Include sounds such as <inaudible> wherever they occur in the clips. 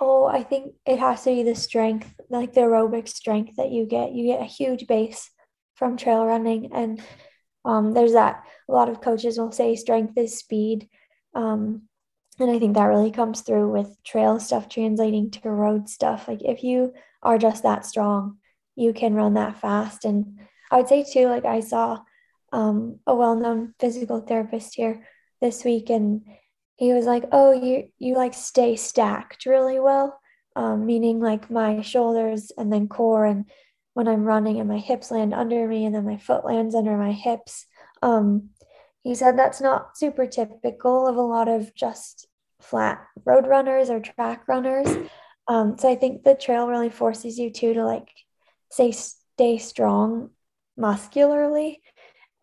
Oh, I think it has to be the strength, like the aerobic strength that you get. You get a huge base from trail running. And um, there's that, a lot of coaches will say strength is speed. Um, and I think that really comes through with trail stuff translating to road stuff. Like if you are just that strong, you can run that fast. And I would say too, like I saw um, a well-known physical therapist here this week, and he was like, "Oh, you you like stay stacked really well, um, meaning like my shoulders and then core, and when I'm running, and my hips land under me, and then my foot lands under my hips." Um, he said that's not super typical of a lot of just flat road runners or track runners. Um, so I think the trail really forces you too to like say stay strong muscularly.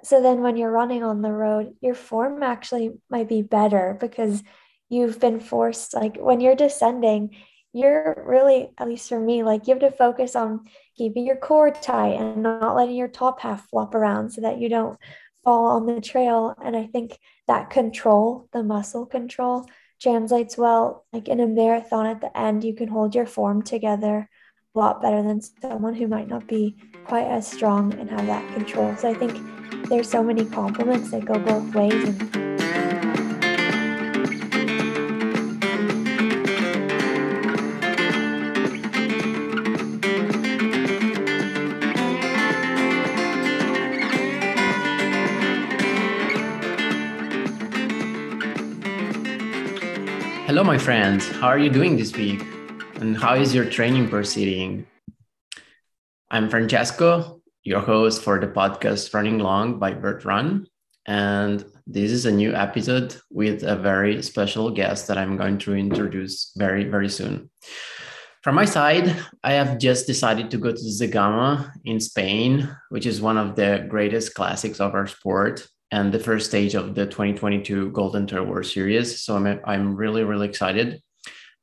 So then when you're running on the road, your form actually might be better because you've been forced like when you're descending, you're really, at least for me, like you have to focus on keeping your core tight and not letting your top half flop around so that you don't fall on the trail. And I think that control, the muscle control, translates well. Like in a marathon at the end, you can hold your form together a lot better than someone who might not be quite as strong and have that control. So I think there's so many compliments that go both ways. And Hello, my friends. How are you doing this week? And how is your training proceeding? I'm Francesco, your host for the podcast Running Long by Vert Run. And this is a new episode with a very special guest that I'm going to introduce very, very soon. From my side, I have just decided to go to Zegama in Spain, which is one of the greatest classics of our sport and the first stage of the 2022 Golden Trail World Series. So I'm, I'm really, really excited.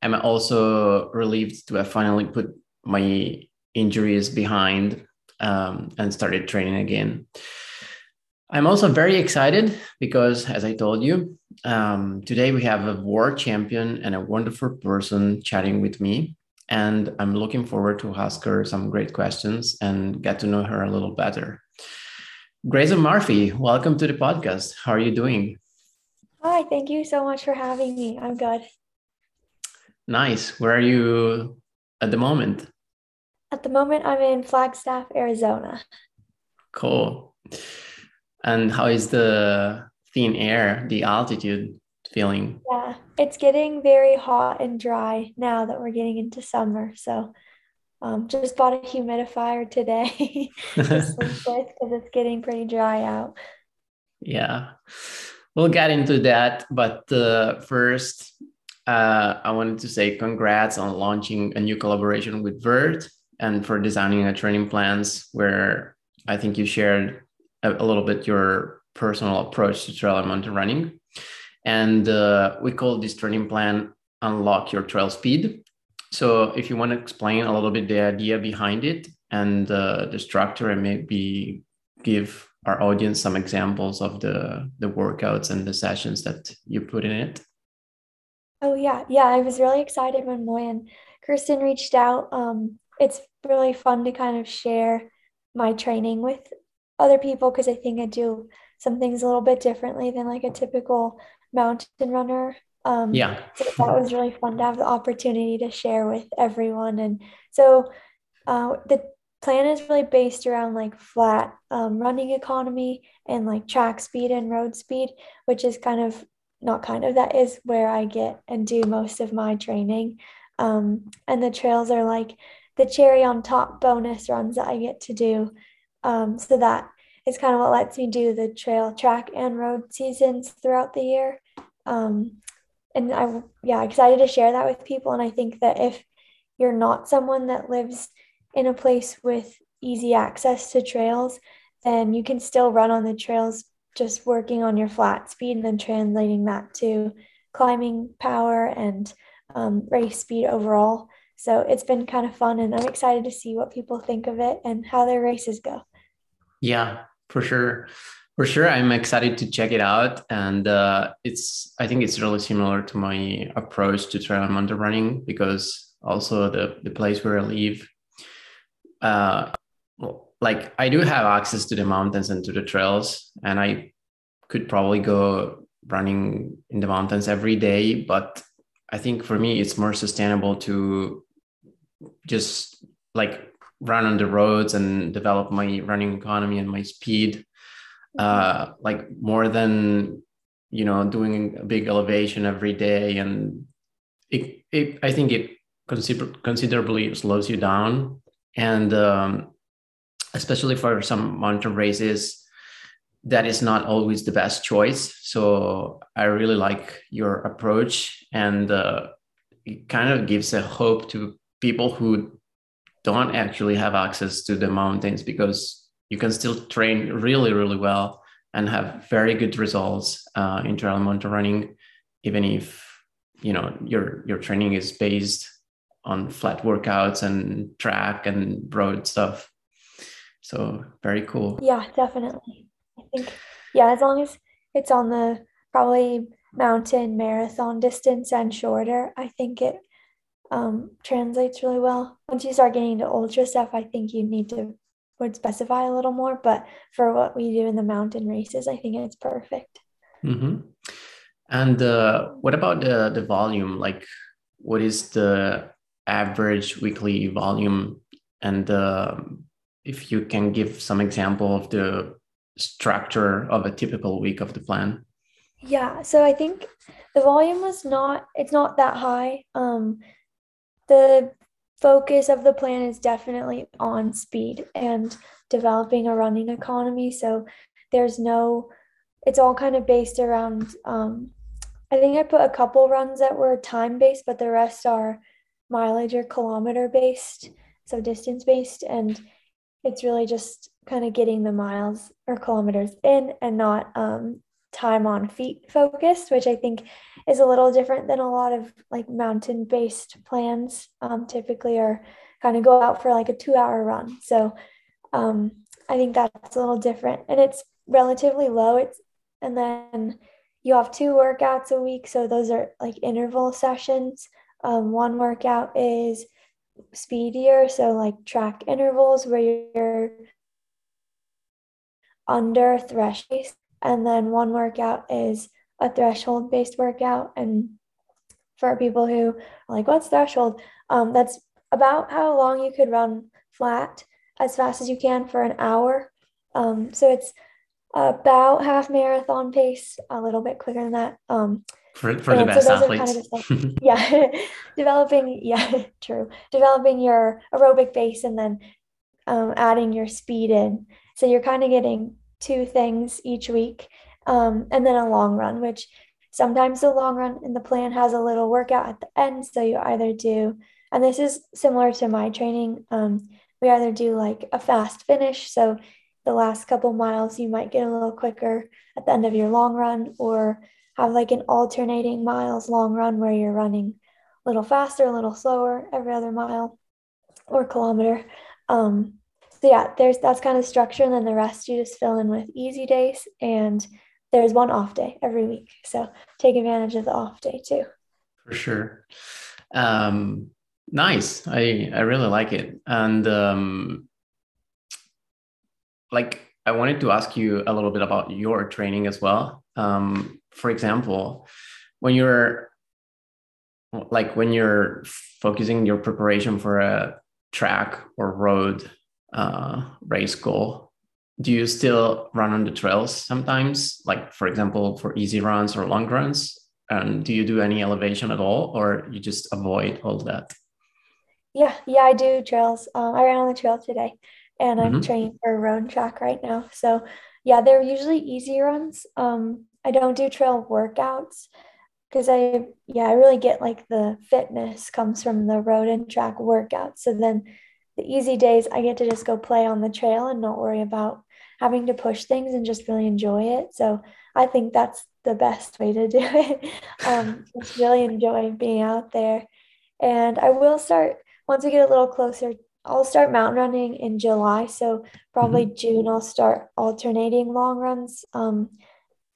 I'm also relieved to have finally put my injuries behind um, and started training again. I'm also very excited because, as I told you, um, today we have a world champion and a wonderful person chatting with me. And I'm looking forward to ask her some great questions and get to know her a little better. Grayson Murphy, welcome to the podcast. How are you doing? Hi, thank you so much for having me. I'm good. Nice. Where are you at the moment? At the moment, I'm in Flagstaff, Arizona. Cool. And how is the thin air, the altitude feeling? Yeah, it's getting very hot and dry now that we're getting into summer. So um, just bought a humidifier today <laughs> to because <laughs> it's getting pretty dry out. Yeah, we'll get into that. But uh, first, uh, I wanted to say congrats on launching a new collaboration with Vert and for designing a training plans where I think you shared a, a little bit your personal approach to trail and mountain running. And uh, we call this training plan Unlock Your Trail Speed. So if you want to explain a little bit the idea behind it and uh, the structure and maybe give our audience some examples of the the workouts and the sessions that you put in it. Oh yeah, yeah. I was really excited when Moy and Kirsten reached out. Um, it's really fun to kind of share my training with other people because I think I do some things a little bit differently than like a typical mountain runner um, yeah. so that was really fun to have the opportunity to share with everyone. And so uh, the plan is really based around like flat um, running economy and like track speed and road speed, which is kind of not kind of that is where I get and do most of my training. Um, and the trails are like the cherry on top bonus runs that I get to do. Um, so that is kind of what lets me do the trail, track, and road seasons throughout the year. Um, and I yeah excited to share that with people. And I think that if you're not someone that lives in a place with easy access to trails, then you can still run on the trails just working on your flat speed and then translating that to climbing power and um, race speed overall. So it's been kind of fun, and I'm excited to see what people think of it and how their races go. Yeah, for sure. For sure, I'm excited to check it out, and uh, it's I think it's really similar to my approach to trail and mountain running because also the the place where I live, uh, like I do have access to the mountains and to the trails, and I could probably go running in the mountains every day, but I think for me it's more sustainable to just like run on the roads and develop my running economy and my speed uh, like more than you know doing a big elevation every day. And it, it i think it consider, considerably slows you down. And um, especially for some mountain races that is not always the best choice. So i really like your approach. And uh, it kind of gives a hope to people who don't actually have access to the mountains because you can still train really, really well and have very good results uh, in trail mountain running, even if you know your your training is based on flat workouts and track and road stuff. So very cool. Yeah, definitely. I think yeah, as long as it's on the probably mountain marathon distance and shorter, I think it um, translates really well. Once you start getting to ultra stuff, I think you need to would specify a little more, but for what we do in the mountain races, I think it's perfect. Mm-hmm. And uh, what about the, the volume? Like, what is the average weekly volume? And uh, if you can give some example of the structure of a typical week of the plan. Yeah, so I think the volume was not, it's not that high. Um, the focus of the plan is definitely on speed and developing a running economy. So there's no, it's all kind of based around, um, I think I put a couple runs that were time based, but the rest are mileage or kilometer based, so distance based. And it's really just kind of getting the miles or kilometers in and not um, time on feet focused, which I think is a little different than a lot of like mountain based plans um, typically are kind of go out for like a two hour run. So um, I think that's a little different and it's relatively low. It's and then you have two workouts a week. So those are like interval sessions. Um, one workout is speedier, so like track intervals where you're under threshold and then one workout is a threshold based workout. And for people who are like, what's threshold? Um, that's about how long you could run flat as fast as you can for an hour. Um, so it's about half marathon pace, a little bit quicker than that. Um, for, for the best so athletes. Kind of <laughs> yeah, <laughs> developing, yeah, <laughs> true. Developing your aerobic base and then um, adding your speed in. So you're kind of getting two things each week, um, and then a long run, which sometimes the long run in the plan has a little workout at the end. So you either do, and this is similar to my training, um, we either do like a fast finish. So the last couple miles, you might get a little quicker at the end of your long run, or have like an alternating miles long run where you're running a little faster, a little slower every other mile or kilometer. Um, so yeah, there's that's kind of structure, and then the rest you just fill in with easy days, and there's one off day every week. So take advantage of the off day too. For sure. Um, nice. I I really like it, and um, like I wanted to ask you a little bit about your training as well. Um, for example, when you're like when you're focusing your preparation for a track or road uh, race goal, do you still run on the trails sometimes? Like, for example, for easy runs or long runs? And do you do any elevation at all, or you just avoid all that? Yeah, yeah, I do trails. Um, I ran on the trail today, and I'm mm-hmm. training for a road track right now. So, yeah, they're usually easy runs. Um, I don't do trail workouts because I, yeah, I really get like the fitness comes from the road and track workouts. So then the easy days I get to just go play on the trail and not worry about having to push things and just really enjoy it. So I think that's the best way to do <laughs> it. um, just really enjoy being out there. And I will start once we get a little closer I'll start mountain running in July. So probably mm-hmm. June, I'll start alternating long runs. Um,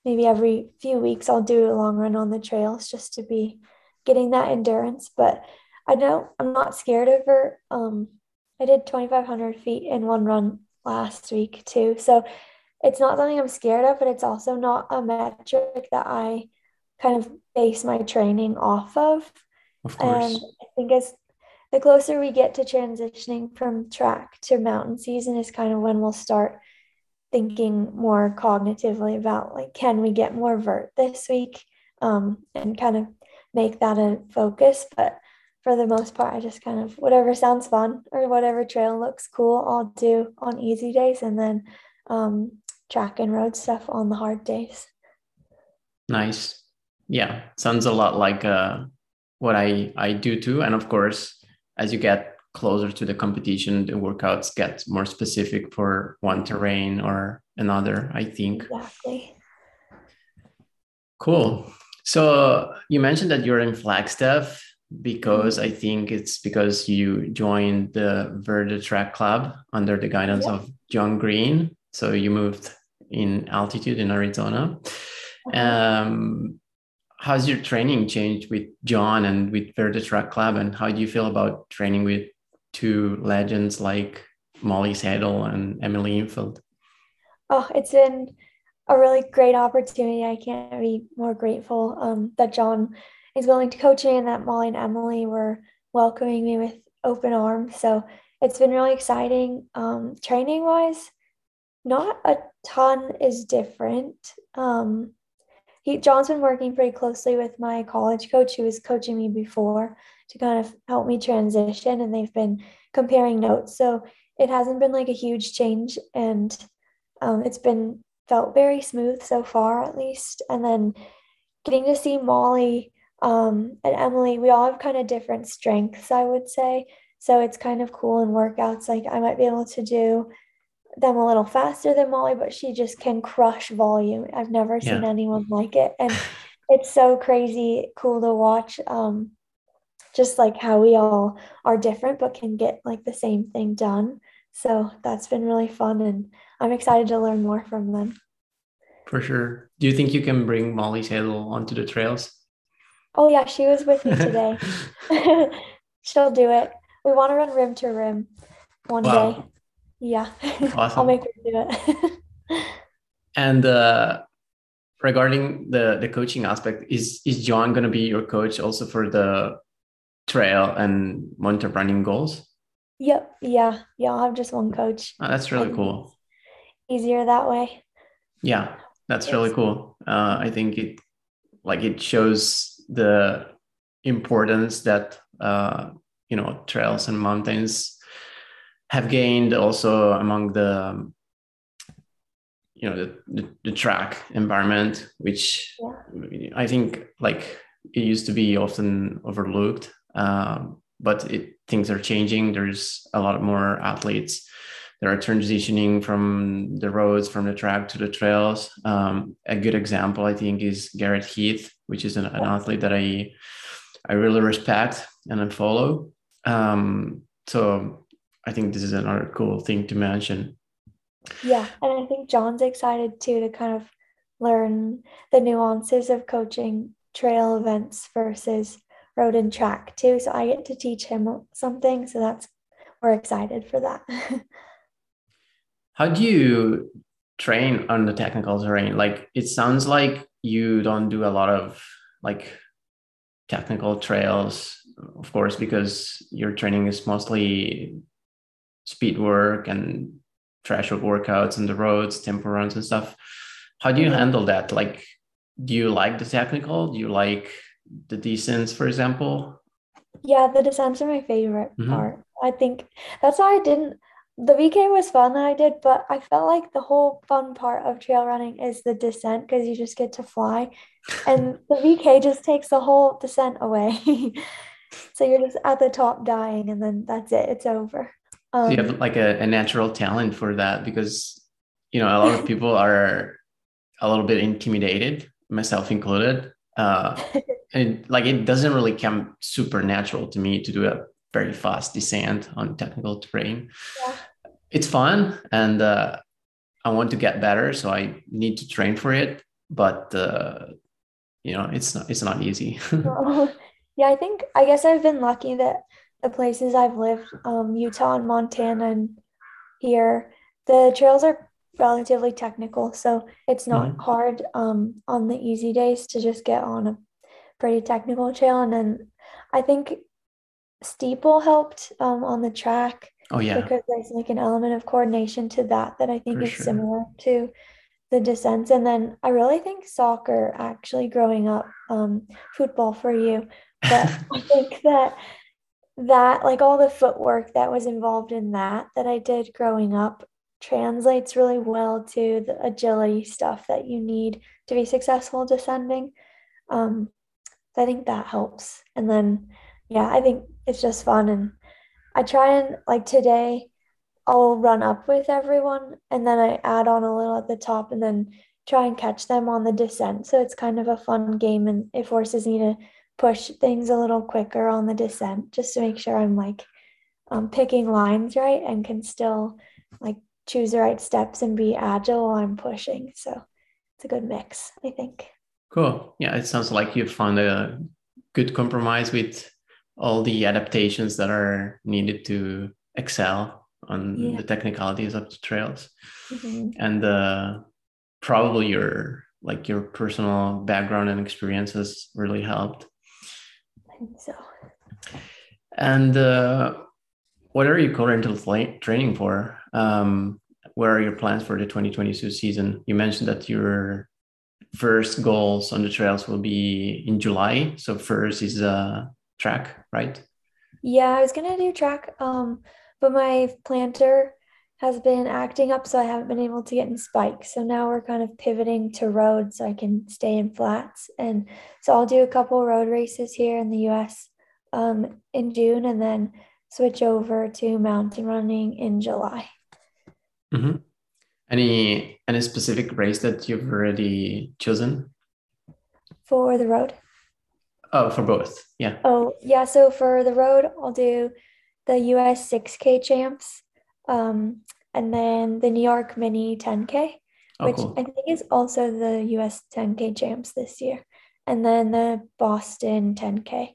maybe every few weeks, I'll do a long run on the trails just to be getting that endurance. But I know I'm not scared of it. Um, I did 2,500 feet in one run last week too. So it's not something I'm scared of, but it's also not a metric that I kind of base my training off of. Of course. And I think as the closer we get to transitioning from track to mountain season is kind of when we'll start thinking more cognitively about like can we get more vert this week um, and kind of make that a focus but for the most part i just kind of whatever sounds fun or whatever trail looks cool i'll do on easy days and then um, track and road stuff on the hard days nice yeah sounds a lot like uh, what i i do too and of course as you get closer to the competition, the workouts get more specific for one terrain or another, I think. Exactly. Cool. So you mentioned that you're in Flagstaff because I think it's because you joined the Verde Track Club under the guidance yeah. of Jon Green. So you moved in altitude in Arizona. Um, how's your training changed with Jon and with Verde Track Club, and how do you feel about training with two legends like Molly Seidel and Emily Infeld? Oh, it's been a really great opportunity. I can't be more grateful um, that Jon is willing to coach me and that Molly and Emily were welcoming me with open arms. So it's been really exciting. Um, training wise, not a ton is different. Um, he Jon's been working pretty closely with my college coach who was coaching me before to kind of help me transition and they've been comparing notes. So it hasn't been like a huge change and um, it's been felt very smooth so far at least. And then getting to see Molly um, and Emily, we all have kind of different strengths, I would say. So it's kind of cool in workouts. Like I might be able to do them a little faster than Molly, but she just can crush volume. I've never yeah. seen anyone like it. And it's so crazy cool to watch. Um, just like how we all are different, but can get like the same thing done. So that's been really fun. And I'm excited to learn more from them. For sure. Do you think you can bring Molly Seidel onto the trails? Oh, yeah. She was with me <laughs> today. <laughs> She'll do it. We want to run rim to rim one wow. day. Yeah. <laughs> Awesome. I'll make her do it. and uh, regarding the the coaching aspect, is is Jon going to be your coach also for the trail and mountain running goals? Yep. Yeah. Yeah. I'll have just one coach. Oh, that's really cool. Easier that way. Yeah, that's really cool. Uh, I think it like it shows the importance that uh, you know trails and mountains have gained also among the you know the, the, the track environment which yeah. i think like it used to be often overlooked um, but it, things are changing there's a lot more athletes that are transitioning from the roads from the track to the trails um, a good example i think is garrett heath which is an, an athlete that i i really respect and I follow um, so I think this is another cool thing to mention. Yeah, and I think Jon's excited too to kind of learn the nuances of coaching trail events versus road and track too. So I get to teach him something. So that's we're excited for that. <laughs> How do you train on the technical terrain? Like it sounds like you don't do a lot of like technical trails, of course, because your training is mostly speed work and threshold workouts on the roads, tempo runs and stuff. How do you handle that? Like, do you like the technical? Do you like the descents, for example? Yeah, the descents are my favorite mm-hmm. part. I think that's why I didn't. The VK was fun that I did, but I felt like the whole fun part of trail running is the descent because you just get to fly, and <laughs> the VK just takes the whole descent away. <laughs> so you're just at the top dying, and then that's it. It's over. Um, you have like a, a natural talent for that because you know a lot of <laughs> people are a little bit intimidated, myself included. Uh, and like it doesn't really come super natural to me to do a very fast descent on technical terrain. Yeah. It's fun, and uh, I want to get better, so I need to train for it. But uh, you know, it's not it's not easy. <laughs> yeah, I think I guess I've been lucky that the places I've lived, um, Utah and Montana, and here, the trails are relatively technical, so it's not mm-hmm. hard um, on the easy days to just get on a pretty technical trail. And then I think steeple helped um, on the track. Oh yeah, because there's like an element of coordination to that that I think For is sure. similar to the descents. And then I really think soccer actually growing up, um, football for you, but <laughs> I think that that like all the footwork that was involved in that that I did growing up translates really well to the agility stuff that you need to be successful descending. Um, so I think that helps. And then, yeah, I think it's just fun. And I try and like today, I'll run up with everyone and then I add on a little at the top and then try and catch them on the descent. So it's kind of a fun game and it forces me to push things a little quicker on the descent just to make sure I'm like um, picking lines right and can still like choose the right steps and be agile while I'm pushing. So it's a good mix, I think. Cool. Yeah, it sounds like you found a good compromise with all the adaptations that are needed to excel on yeah. the technicalities of the trails. Mm-hmm. And uh, probably your like your personal background and experiences really helped think so. And uh, what are you currently training for? Um, what are your plans for the 2022 season? You mentioned that your first goals on the trails will be in July. So first is uh, track, right? Yeah, I was gonna do track, um, but my plantar has been acting up, so I haven't been able to get in spikes. So now we're kind of pivoting to road so I can stay in flats. And so I'll do a couple road races here in the US um, in June and then switch over to mountain running in July. Mm-hmm. Any any specific race that you've already chosen for the road? Oh, for both, yeah. Oh, yeah. So for the road, I'll do the US 6K champs um, and then the New York Mini 10K, oh, which cool. I think is also the US 10K champs this year, and then the Boston 10K.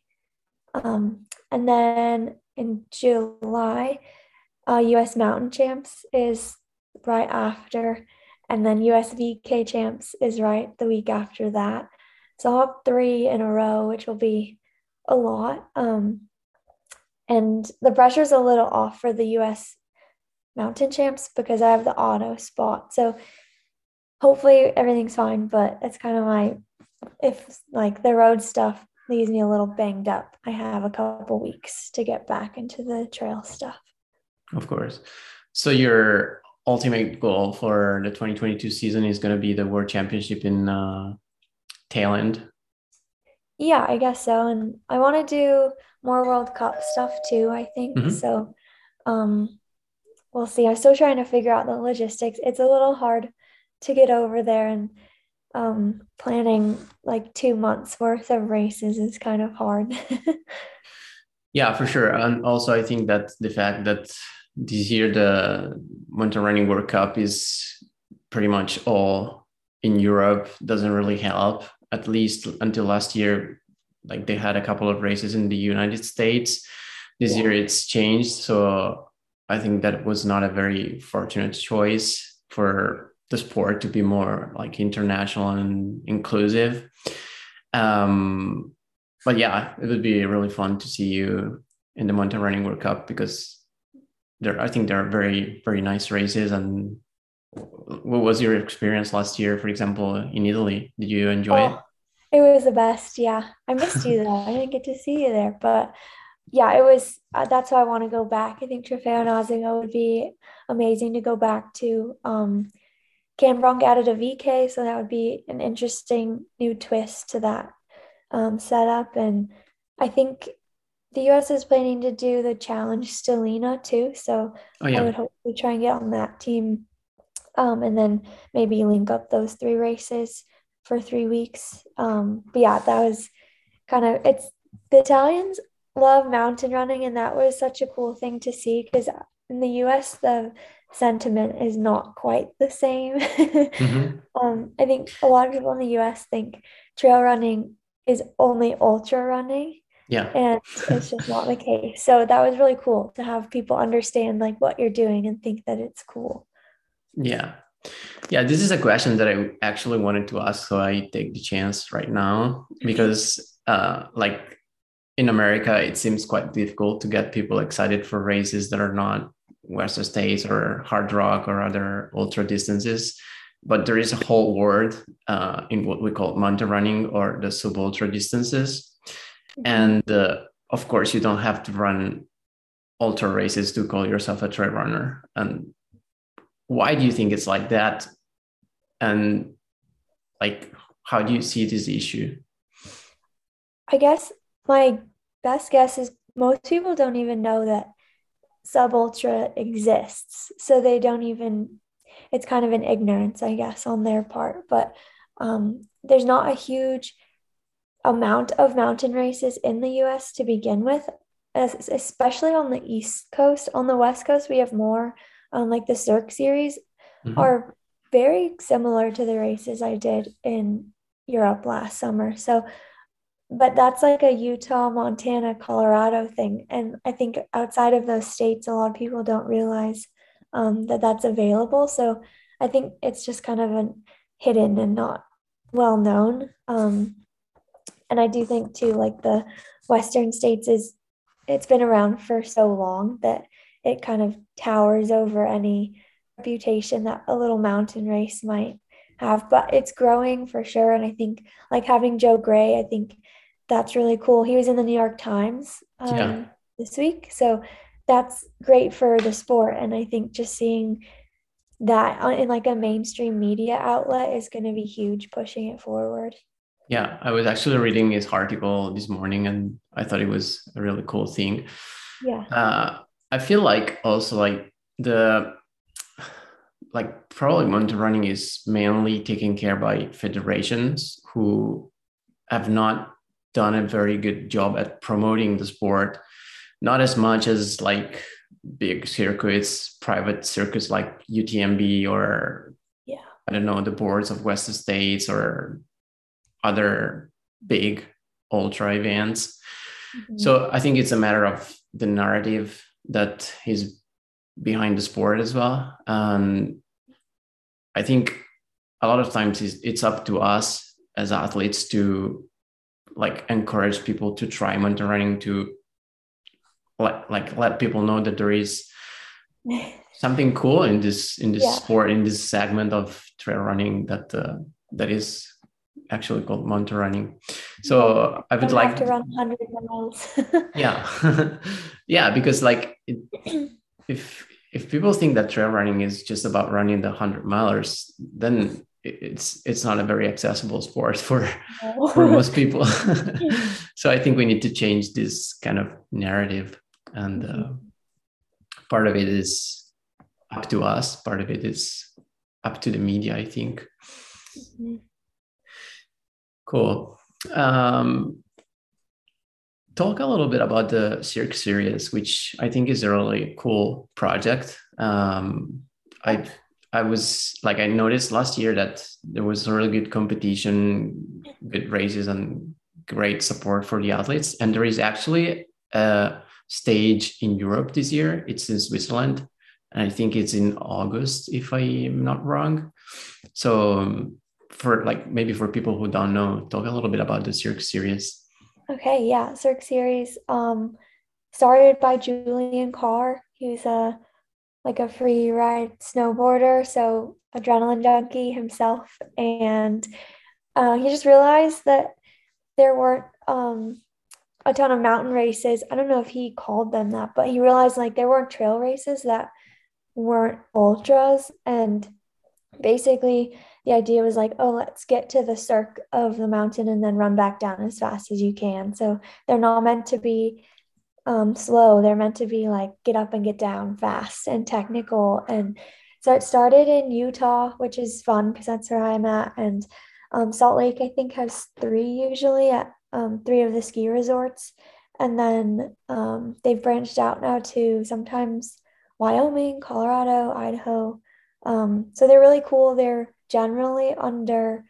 Um, and then in July, uh, US Mountain Champs is right after, and then US VK Champs is right the week after that. So I'll have three in a row, which will be a lot. Um, and the pressure's a little off for the US mountain champs because I have the auto spot. So hopefully everything's fine, but it's kind of my if like the road stuff leaves me a little banged up, I have a couple weeks to get back into the trail stuff. Of course. So your ultimate goal for the 2022 season is going to be the World Championship in uh, Thailand. Yeah, I guess so. And I want to do more World Cup stuff too, I think. Mm-hmm. So um we'll see. I'm still trying to figure out the logistics. It's a little hard to get over there and um, planning like two months worth of races is kind of hard. <laughs> yeah, for sure. And also, I think that the fact that this year the Mountain Running World Cup is pretty much all in Europe doesn't really help. At least until last year, like they had a couple of races in the United States. This yeah. year it's changed. So I think that was not a very fortunate choice for the sport to be more like international and inclusive. Um, but yeah, it would be really fun to see you in the Mountain Running World Cup because there, I think there are very, very nice races. And what was your experience last year, for example, in Italy? Did you enjoy oh, it? It was the best. Yeah. I missed you though. I didn't get to see you there, but yeah, it was. Uh, that's why I want to go back. I think Trofeo Nasego would be amazing to go back to. Um, Cambronc added a VK, so that would be an interesting new twist to that um, setup. And I think the US is planning to do the Challenge Stellina too. So oh, yeah. I would hope we try and get on that team. Um, and then maybe link up those three races for three weeks. Um, but yeah, that was kind of it's the Italians love mountain running, and that was such a cool thing to see because in the US, the sentiment is not quite the same. mm-hmm. <laughs> um, I think a lot of people in the US think trail running is only ultra running. Yeah. And it's just not the case. So that was really cool to have people understand like what you're doing and think that it's cool. Yeah. Yeah, this is a question that I actually wanted to ask, so I take the chance right now because, uh, like in America, it seems quite difficult to get people excited for races that are not Western States or Hardrock or other ultra distances. But there is a whole world uh, in what we call mountain running or the sub ultra distances, mm-hmm. and uh, of course, you don't have to run ultra races to call yourself a trail runner. And why do you think it's like that? And like how do you see this issue? I guess my best guess is most people don't even know that sub ultra exists. So they don't even it's kind of an ignorance i guess on their part. But um, there's not a huge amount of mountain races in the us to begin with. Especially on the east coast. On the west coast we have more um, like the Cirque series, mm-hmm. are very similar to the races I did in Europe last summer. So, but that's like a Utah, Montana, Colorado thing. And I think outside of those states, a lot of people don't realize um, that that's available. So I think it's just kind of an hidden and not well known. Um, and I do think too, like the Western states is, it's been around for so long that it kind of towers over any reputation that a little mountain race might have. But it's growing for sure. And I think like having Joe Gray, I think that's really cool. He was in the New York Times um, yeah. this week. So that's great for the sport. And I think just seeing that in like a mainstream media outlet is going to be huge pushing it forward. Yeah, I was actually reading his article this morning and I thought it was a really cool thing. Yeah. Uh, I feel like also like the like probably mountain running is mainly taken care by federations who have not done a very good job at promoting the sport. Not as much as like big circuits private circuits like utmb or yeah. I don't know the boards of western states or other big ultra events. Mm-hmm. so i think it's a matter of the narrative that is behind the sport as well. And I think a lot of times it's, it's up to us as athletes to like encourage people to try mountain running to let, like let people know that there is <laughs> something cool in this in this yeah. sport in this segment of trail running that uh, that is actually called mountain running. So I would like to run 100 miles. <laughs> yeah. <laughs> yeah, because like it, if if people think that trail running is just about running the 100 milers, then it's it's not a very accessible sport for no. for most people. <laughs> so I think we need to change this kind of narrative and uh, part of it is up to us, part of it is up to the media, I think. Mm-hmm. Cool. Um, talk a little bit about the Cirque series, which I think is a really cool project. Um, I I was like I noticed last year that there was a really good competition, good races, and great support for the athletes. And there is actually a stage in Europe this year. It's in Switzerland, and I think it's in August, if I'm not wrong. So um, for like maybe for people who don't know, talk a little bit about the Cirque series. Okay, yeah, Cirque series um started by Julian Carr. He's a like a free ride snowboarder, so adrenaline junkie himself, and uh, he just realized that there weren't um a ton of mountain races. I don't know if he called them that, but he realized like there weren't trail races that weren't ultras and basically the idea was like, oh, let's get to the cirque of the mountain and then run back down as fast as you can. So they're not meant to be um, slow. They're meant to be like get up and get down fast and technical. And so it started in Utah, which is fun because that's where I'm at. And um, Salt Lake, I think, has three usually at um, three of the ski resorts. and then um, they've branched out now to sometimes Wyoming, Colorado, Idaho. Um, so they're really cool. They're generally under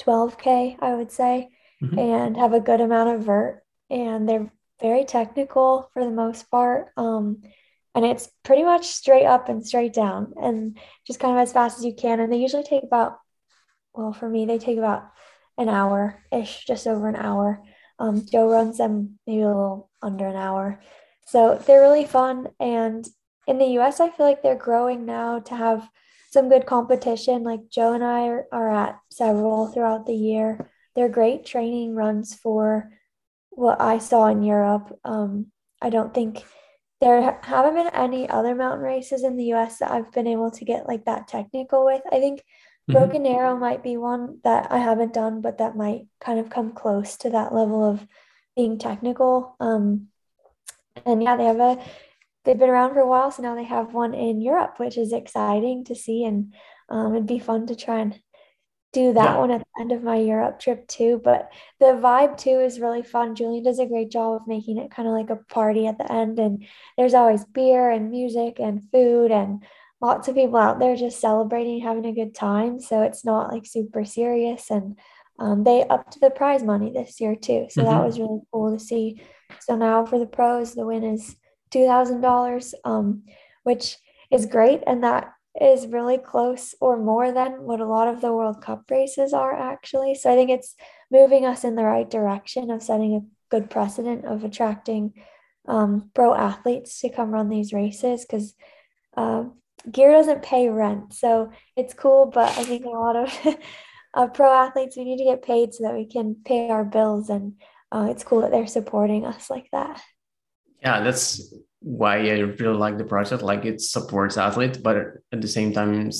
12K, I would say, mm-hmm. and have a good amount of vert. And they're very technical for the most part. Um, and it's pretty much straight up and straight down and just kind of as fast as you can. And they usually take about, well, for me, they take about an hour ish, just over an hour. Um, Joe runs them maybe a little under an hour. So they're really fun. And in the US, I feel like they're growing now to have some good competition. Like Joe and I are, are at several throughout the year. They're great training runs for what I saw in Europe. Um, I don't think there haven't been any other mountain races in the US that I've been able to get like that technical with. I think mm-hmm. Broken Arrow might be one that I haven't done, but that might kind of come close to that level of being technical. Um, and yeah, they have a they've been around for a while, so now they have one in Europe, which is exciting to see, and um, it'd be fun to try and do that yeah. one at the end of my Europe trip too. But the vibe too is really fun. Julian does a great job of making it kind of like a party at the end, and there's always beer and music and food and lots of people out there just celebrating, having a good time. So it's not like super serious, and um, they upped the prize money this year too. So mm-hmm. that was really cool to see. So now for the pros, the win is $2,000, um, which is great. And that is really close or more than what a lot of the World Cup races are actually. So I think it's moving us in the right direction of setting a good precedent of attracting um, pro athletes to come run these races because uh, gear doesn't pay rent. So it's cool, but I think a lot of <laughs> uh, pro athletes, we need to get paid so that we can pay our bills. And uh, it's cool that they're supporting us like that yeah that's why i really like the project like it supports athletes but at the same time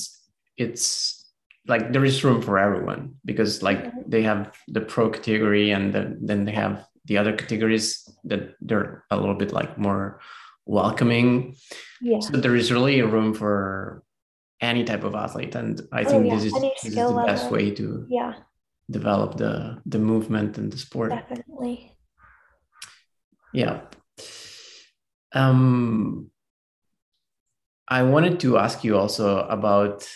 it's like there is room for everyone because like mm-hmm. they have the pro category and the, then they have the other categories that they're a little bit like more welcoming yeah so there is really a room for any type of athlete and i oh, think yeah. this is, this is the level. best way to yeah develop the the movement and the sport definitely yeah um, I wanted to ask you also about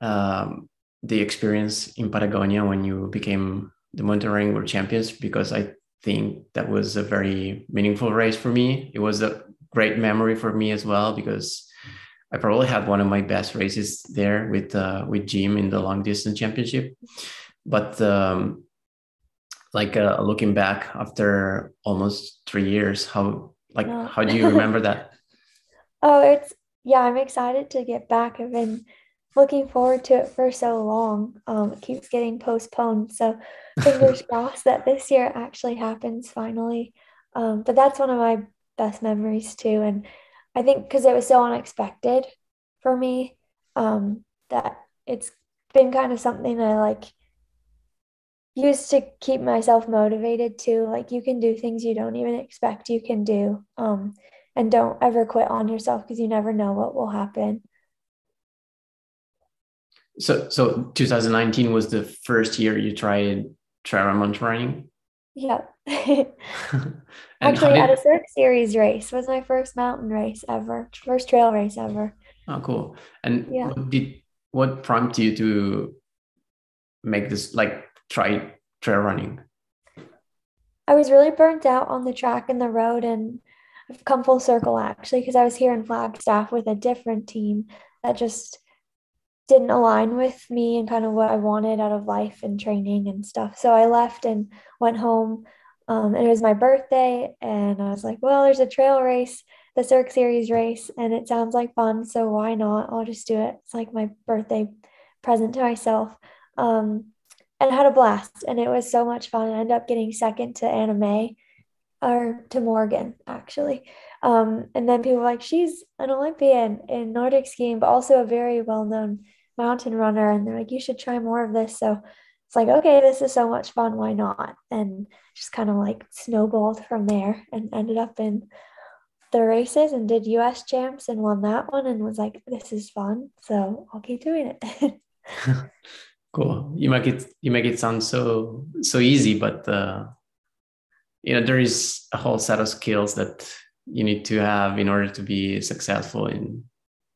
um, the experience in Patagonia when you became the running world champions, because I think that was a very meaningful race for me. It was a great memory for me as well because I probably had one of my best races there with uh, with Jim in the long distance championship. But um, like uh, looking back after almost three years, how like, no. how do you remember that? <laughs> oh, it's yeah, I'm excited to get back. I've been looking forward to it for so long. Um, it keeps getting postponed. So fingers <laughs> crossed that this year actually happens finally. Um, but that's one of my best memories too. And I think because it was so unexpected for me, um, that it's been kind of something I like used to keep myself motivated too. Like you can do things you don't even expect you can do. Um, and don't ever quit on yourself because you never know what will happen. So, so 2019 was the first year you tried mountain running. Yeah. <laughs> <laughs> Actually, did... at a Cirque Series race was my first mountain race ever, first trail race ever. Oh, cool! And yeah. what did what prompted you to make this like try trail running? I was really burnt out on the track and the road, and I've come full circle actually because I was here in Flagstaff with a different team that just didn't align with me and kind of what I wanted out of life and training and stuff. So I left and went home. Um, and it was my birthday, and I was like, well, there's a trail race, the Cirque Series race, and it sounds like fun. So why not? I'll just do it. It's like my birthday present to myself. Um, and had a blast and it was so much fun. I ended up getting second to Anna May or to Morgan actually. Um, and then people were like, she's an Olympian in Nordic skiing, but also a very well-known mountain runner. And they're like, you should try more of this. So it's like, okay, this is so much fun. Why not? And just kind of like snowballed from there and ended up in the races and did US champs and won that one and was like, this is fun. So I'll keep doing it. <laughs> <laughs> cool. You make it you make it sound so so easy but uh you know there is a whole set of skills that you need to have in order to be successful in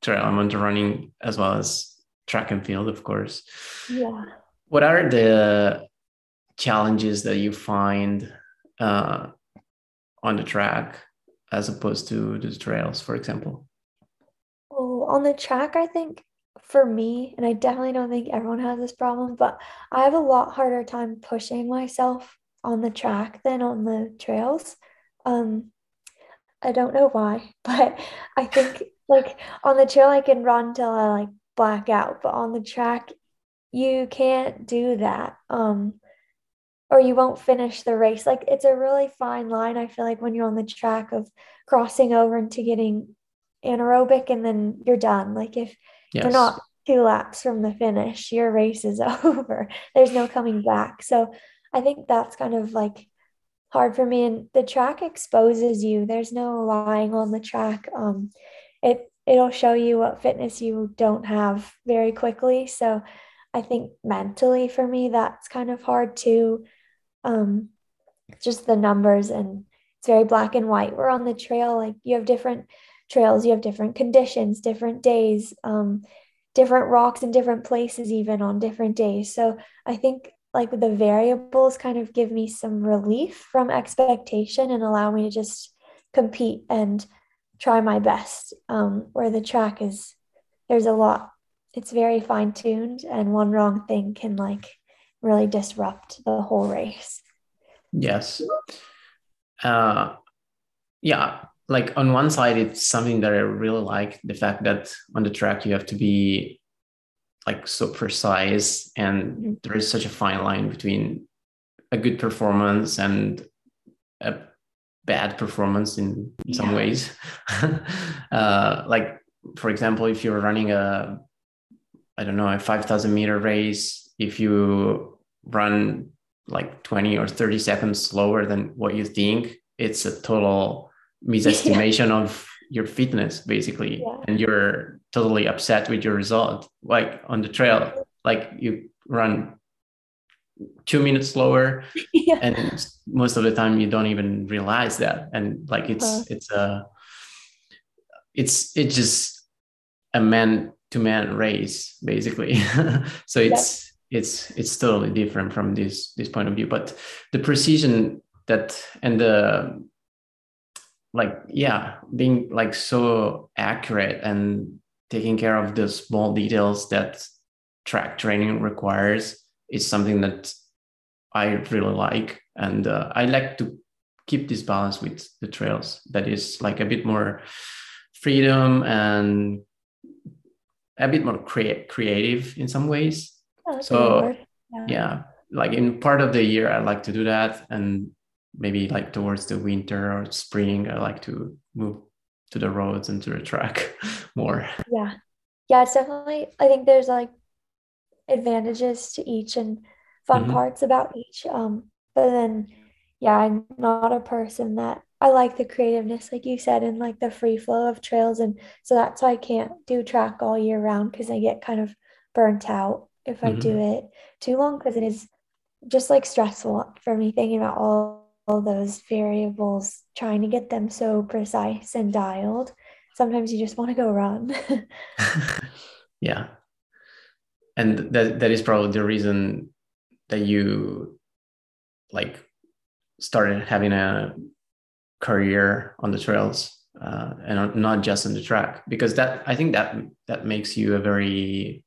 trail and mountain running as well as track and field of course. Yeah. What are the challenges that you find uh, on the track as opposed to the trails for example? Oh on the track i think for me and i definitely don't think everyone has this problem but i have a lot harder time pushing myself on the track than on the trails. Um i don't know why <laughs> but i think like on the trail i can run till i like black out but on the track you can't do that um or you won't finish the race. Like it's a really fine line i feel like when you're on the track of crossing over into getting anaerobic and then you're done. Like if yes. you're not two laps from the finish. Your race is <laughs> over. There's no coming back. So i think that's kind of like hard for me. And the track exposes you. There's no lying on the track. Um it it'll show you what fitness you don't have very quickly. So i think mentally for me that's kind of hard too. Um just the numbers and it's very black and white. We're on the trail like you have different trails you have different conditions different days um different rocks in different places even on different days so i think like the variables kind of give me some relief from expectation and allow me to just compete and try my best. Um, where the track is, there's a lot. It's very fine tuned, and one wrong thing can like really disrupt the whole race. Yes. Uh, yeah. Like on one side, it's something that I really like the fact that on the track you have to be like so precise, and there is such a fine line between a good performance and a bad performance in, some ways. <laughs> uh, like, for example, if you're running a, I don't know, a 5,000 meter race, if you run like 20 or 30 seconds slower than what you think, it's a total misestimation yeah. of your fitness, basically. Yeah. And you're totally upset with your result. Like on the trail, like you run two minutes slower <laughs> yeah. and most of the time you don't even realize that and like it's uh, it's a it's it's just a man to man race basically <laughs> so it's yeah. it's it's totally different from this this point of view but the precision that and the like yeah being like so accurate and taking care of the small details that track training requires is something that I really like. And uh, I like to keep this balance with the trails that is like a bit more freedom and a bit more crea- creative in some ways. Oh, so, yeah. yeah, like in part of the year, I like to do that. And maybe like towards the winter or spring, I like to move to the roads and to the track <laughs> more. Yeah. Yeah, it's definitely, I think there's like advantages to each and fun mm-hmm. parts about each. Um, but then, yeah, I'm not a person that I like the creativeness, like you said, and like the free flow of trails. And so that's why I can't do track all year round because I get kind of burnt out if mm-hmm. I do it too long because it is just like stressful for me thinking about all, all those variables, trying to get them so precise and dialed. Sometimes you just want to go run. <laughs> yeah and that that is probably the reason that you like started having a career on the trails uh, and not just on the track because that i think that that makes you a very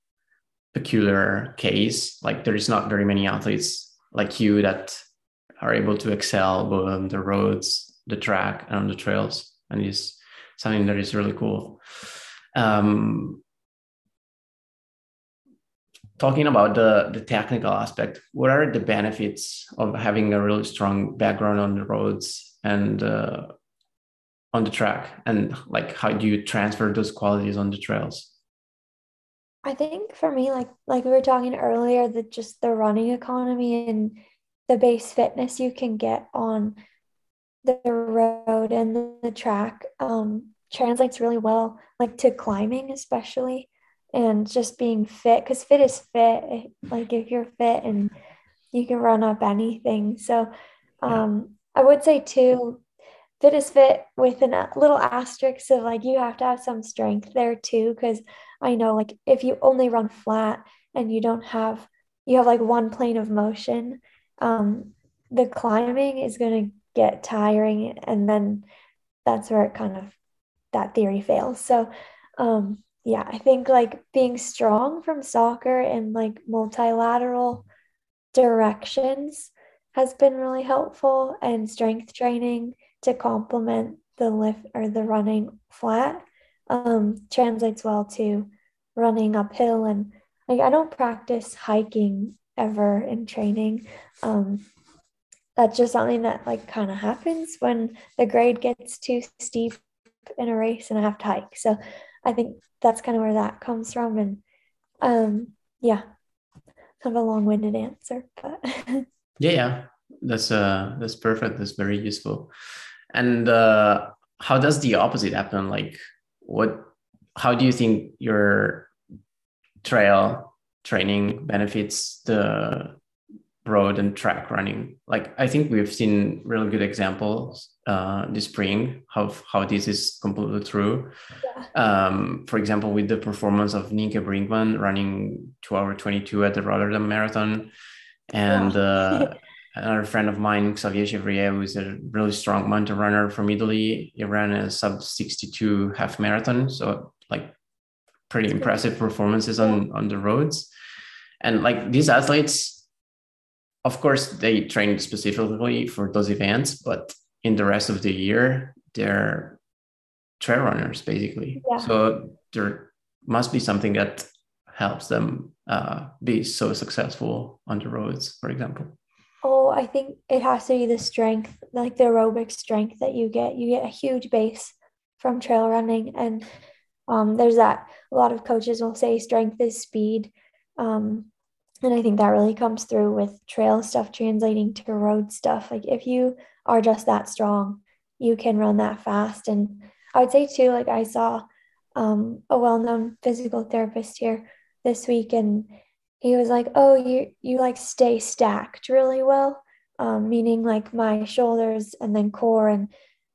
peculiar case like there is not very many athletes like you that are able to excel both on the roads the track and on the trails and is something that is really cool um, talking about the, the technical aspect, what are the benefits of having a really strong background on the roads and uh, on the track? And like, how do you transfer those qualities on the trails? I think for me, like like we were talking earlier, that just the running economy and the base fitness you can get on the road and the track um, translates really well, like to climbing especially and just being fit because fit is fit like if you're fit and you can run up anything. So um, I would say too, fit is fit with a little asterisk of like you have to have some strength there too, because I know like if you only run flat and you don't have you have like one plane of motion, um, the climbing is gonna get tiring and then that's where it kind of that theory fails. So um yeah, I think like being strong from soccer and like multilateral directions has been really helpful and strength training to complement the lift or the running flat um, translates well to running uphill and like I don't practice hiking ever in training. Um, that's just something that like kind of happens when the grade gets too steep in a race and I have to hike. So I think that's kind of where that comes from. And um, yeah, kind of a long-winded answer, but <laughs> yeah, yeah, that's uh, that's perfect. That's very useful. And uh, how does the opposite happen? Like, what? How do you think your trail training benefits the road and track running. Like I think we've seen really good examples uh, this spring how how this is completely true. Yeah. Um, for example, with the performance of Nienke Brinkman running two hour twenty two at the Rotterdam Marathon, and uh, <laughs> another friend of mine, Xavier Chevrier, who is a really strong mountain runner from Italy, he ran a sub sixty two half marathon. So like pretty impressive performances on on the roads, and like these athletes of course they train specifically for those events but in the rest of the year they're trail runners basically. Yeah. so there must be something that helps them uh, be so successful on the roads for example. Oh i think it has to be the strength like the aerobic strength that you get. You get a huge base from trail running and um, there's that a lot of coaches will say strength is speed um, and I think that really comes through with trail stuff translating to road stuff. Like if you are just that strong, you can run that fast. And I would say too, like I saw um, a well-known physical therapist here this week, and he was like, "Oh, you you like stay stacked really well, um, meaning like my shoulders and then core, and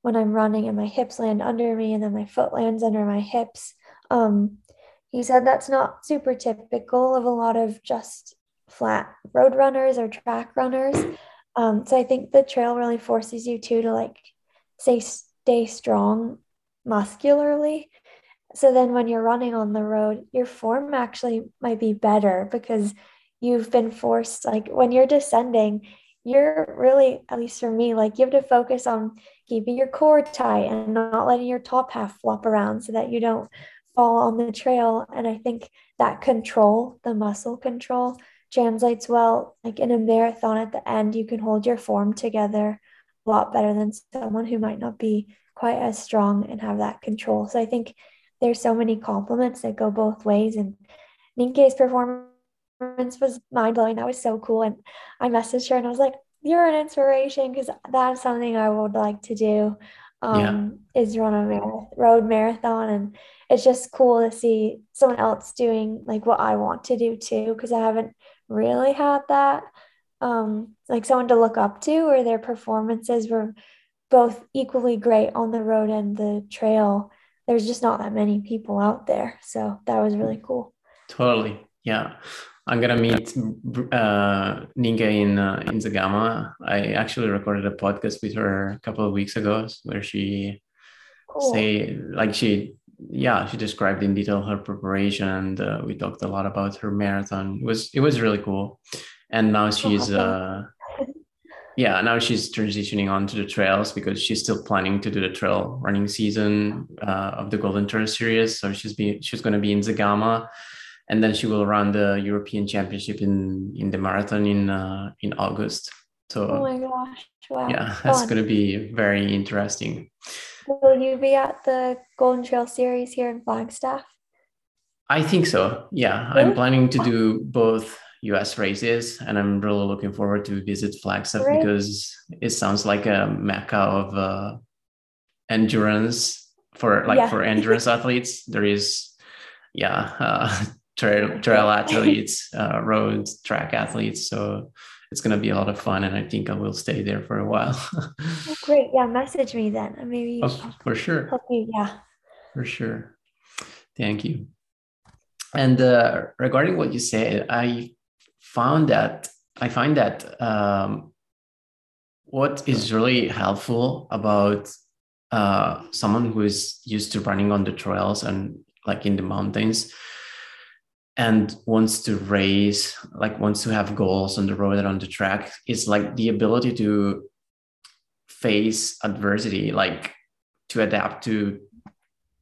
when I'm running, and my hips land under me, and then my foot lands under my hips." Um, he said that's not super typical of a lot of just flat road runners or track runners. Um, so I think the trail really forces you too to like say stay strong muscularly. So then when you're running on the road, your form actually might be better because you've been forced like when you're descending, you're really, at least for me, like you have to focus on keeping your core tight and not letting your top half flop around so that you don't fall on the trail. And I think that control, the muscle control, translates well. Like in a marathon at the end, you can hold your form together a lot better than someone who might not be quite as strong and have that control. So I think there's so many complements that go both ways. And Nienke's performance was mind blowing. That was so cool. And I messaged her and I was like, You're an inspiration because that's something I would like to do. Um, yeah. is run a mar- road marathon and it's just cool to see someone else doing like what I want to do too because I haven't really had that um like someone to look up to or their performances were both equally great on the road and the trail there's just not that many people out there so that was really cool totally yeah i'm gonna meet uh Nienke in uh, in Zegama i actually recorded a podcast with her a couple of weeks ago where she cool. say like she yeah, she described in detail her preparation, and uh, we talked a lot about her marathon. It was it was really cool, and now she's uh, yeah, now she's transitioning on to the trails because she's still planning to do the trail running season uh, of the Golden Trail Series. So she's be she's going to be in Zegama, and then she will run the European Championship in in the marathon in uh, in August. So oh my gosh, wow! Yeah, <laughs> that's going to be very interesting. Will you be at the Golden Trail Series here in Flagstaff? I think so. Yeah, really? I'm planning to do both US races, and I'm really looking forward to visit Flagstaff because it sounds like a mecca of uh, endurance for like yeah. for endurance athletes. There is, yeah, <laughs> uh, trail trail athletes, uh, road track athletes. So it's going to be a lot of fun, and I think I will stay there for a while. oh, <laughs> great, yeah. Message me then, maybe oh, for sure. Help you, yeah, for sure. Thank you. And uh, regarding what you said, I found that I find that um, what is really helpful about uh, someone who is used to running on the trails and like in the mountains and wants to race like wants to have goals on the road and on the track is like the ability to face adversity like to adapt to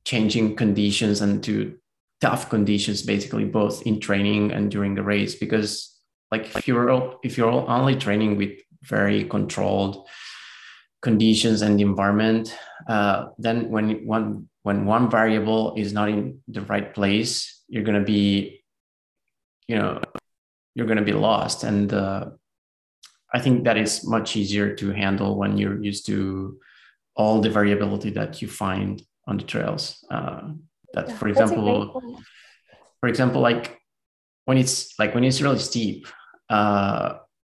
changing conditions and to tough conditions basically both in training and during the race. Because like if you're all if you're only training with very controlled conditions and the environment uh, then when one when one variable is not in the right place you're going to be you know you're going to be lost. And uh, i think that is much easier to handle when you're used to all the variability that you find on the trails. Uh, that yeah, for example for example like when it's like when it's really steep uh,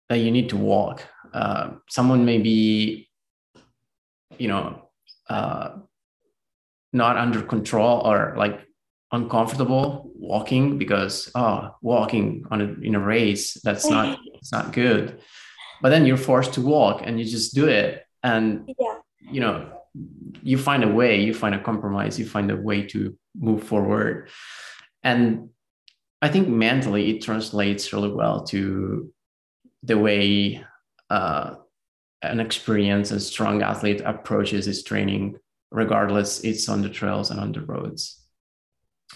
that you need to walk uh, someone may be you know uh, not under control or like uncomfortable walking because oh walking on a, in a race that's not <laughs> it's not good. But then you're forced to walk and you just do it. And yeah. you know you find a way you find a compromise you find a way to move forward. And i think mentally it translates really well to the way uh, an experienced and strong athlete approaches his training regardless it's on the trails and on the roads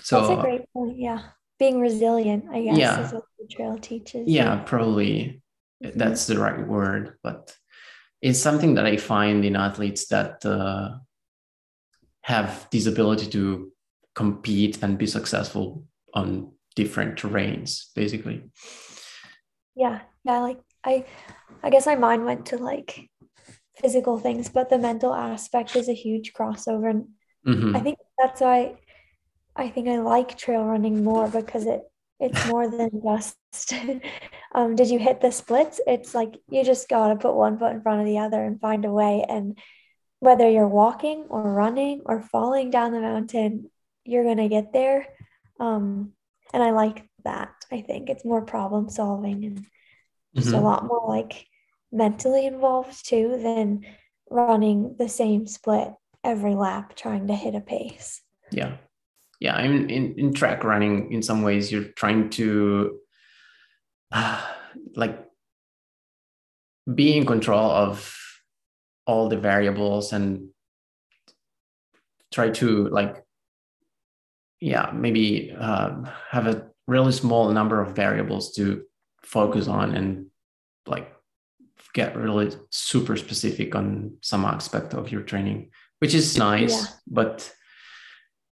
so that's a great point yeah being resilient i guess yeah. is what the trail teaches yeah probably mm-hmm. that's the right word but it's something that i find in athletes that uh, have this ability to compete and be successful on different terrains basically yeah yeah like i i guess my mind went to like physical things but the mental aspect is a huge crossover and mm-hmm. i think that's why i think i like trail running more because it it's more than <laughs> just <laughs> um, did you hit the splits? It's like you just gotta put one foot in front of the other and find a way. And whether you're walking or running or falling down the mountain you're gonna get there. Um, and i like that i think. It's more problem solving and just mm-hmm. a lot more like mentally involved too than running the same split every lap trying to hit a pace. Yeah yeah i mean in, in track running in some ways you're trying to uh, <sighs> like be in control of all the variables and try to like yeah maybe uh, have a really small number of variables to focus on and like get really super specific on some aspect of your training which is nice yeah. but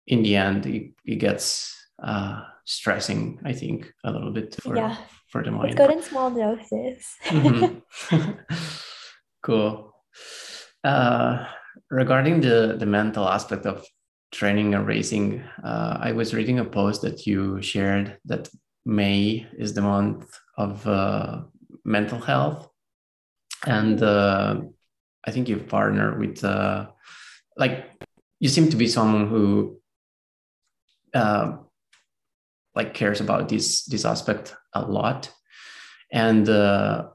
in the end it, it gets uh, stressing i think a little bit for yeah. for the mind it's good in small doses mm-hmm. <laughs> <laughs> cool uh, regarding the the mental aspect of training and racing uh, i was reading a post that you shared that may is the month of uh, mental health and uh, i think you've partnered with uh, like you seem to be someone who uh, like cares about this this aspect a lot. And uh,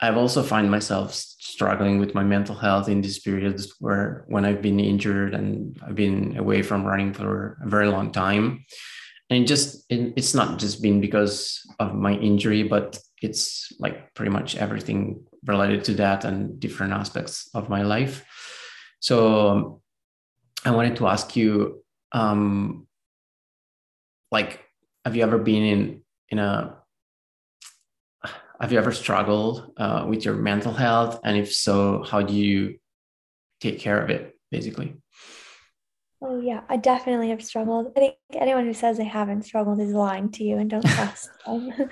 i've also find myself struggling with my mental health in these periods where when i've been injured and i've been away from running for a very long time. And just it, it's not just been because of my injury but it's like pretty much everything related to that and different aspects of my life. So i wanted to ask you um, like have you ever been in in a have you ever struggled uh, with your mental health? And if so how do you take care of it basically? Oh yeah i definitely have struggled. I think anyone who says they haven't struggled is lying to you and don't trust <laughs> them. <laughs>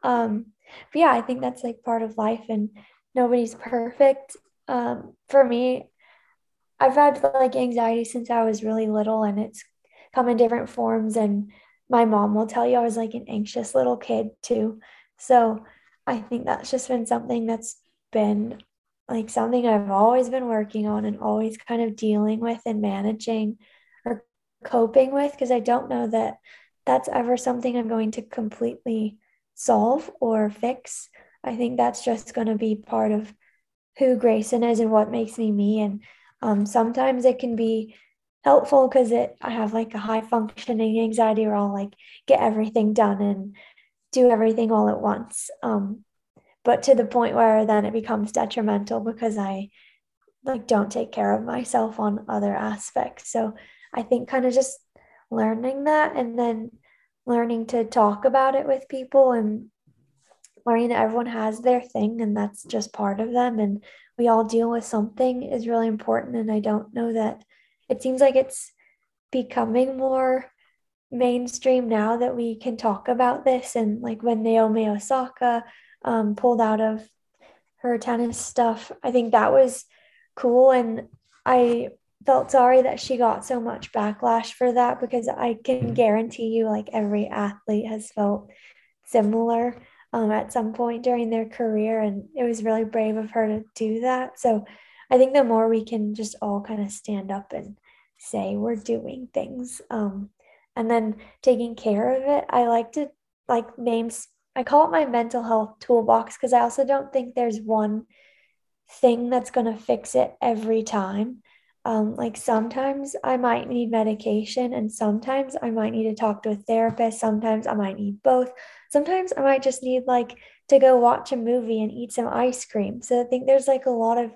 Um, but yeah i think that's like part of life and nobody's perfect. Um, for me i've had like anxiety since i was really little and it's come in different forms and my mom will tell you I was like an anxious little kid too. So I think that's just been something that's been like something I've always been working on and always kind of dealing with and managing or coping with because I don't know that that's ever something I'm going to completely solve or fix. I think that's just going to be part of who Grayson is and what makes me me. And um, sometimes it can be helpful because it I have like a high functioning anxiety where I'll like get everything done and do everything all at once. Um, but to the point where then it becomes detrimental because I like don't take care of myself on other aspects. So I think kind of just learning that and then learning to talk about it with people and learning that everyone has their thing and that's just part of them and we all deal with something is really important and i don't know that it seems like it's becoming more mainstream now that we can talk about this and like when naomi osaka um, pulled out of her tennis stuff i think that was cool and i felt sorry that she got so much backlash for that because I can guarantee you, like every athlete has felt similar um, at some point during their career. And it was really brave of her to do that. So I think the more we can just all kind of stand up and say we're doing things um, and then taking care of it, I like to like names, I call it my mental health toolbox because I also don't think there's one thing that's going to fix it every time. Um, like sometimes I might need medication, and sometimes I might need to talk to a therapist. Sometimes I might need both. Sometimes I might just need like to go watch a movie and eat some ice cream. So I think there's like a lot of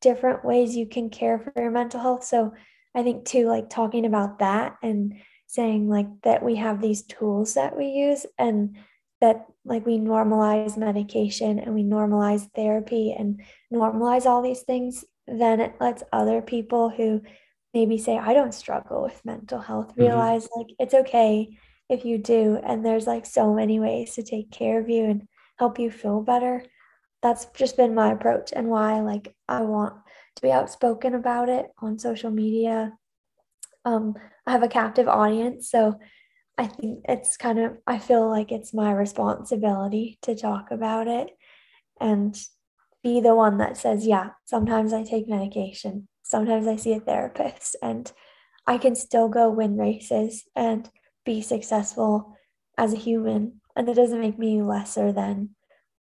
different ways you can care for your mental health. So I think too, like talking about that and saying like that we have these tools that we use and that like we normalize medication and we normalize therapy and normalize all these things then it lets other people who maybe say, I don't struggle with mental health, mm-hmm. realize mm-hmm. like it's okay if you do. And there's like so many ways to take care of you and help you feel better. That's just been my approach and why like I want to be outspoken about it on social media. Um, I have a captive audience, so I think it's kind of I feel like it's my responsibility to talk about it and be the one that says, yeah, sometimes I take medication, sometimes I see a therapist, and I can still go win races and be successful as a human. And it doesn't make me lesser than.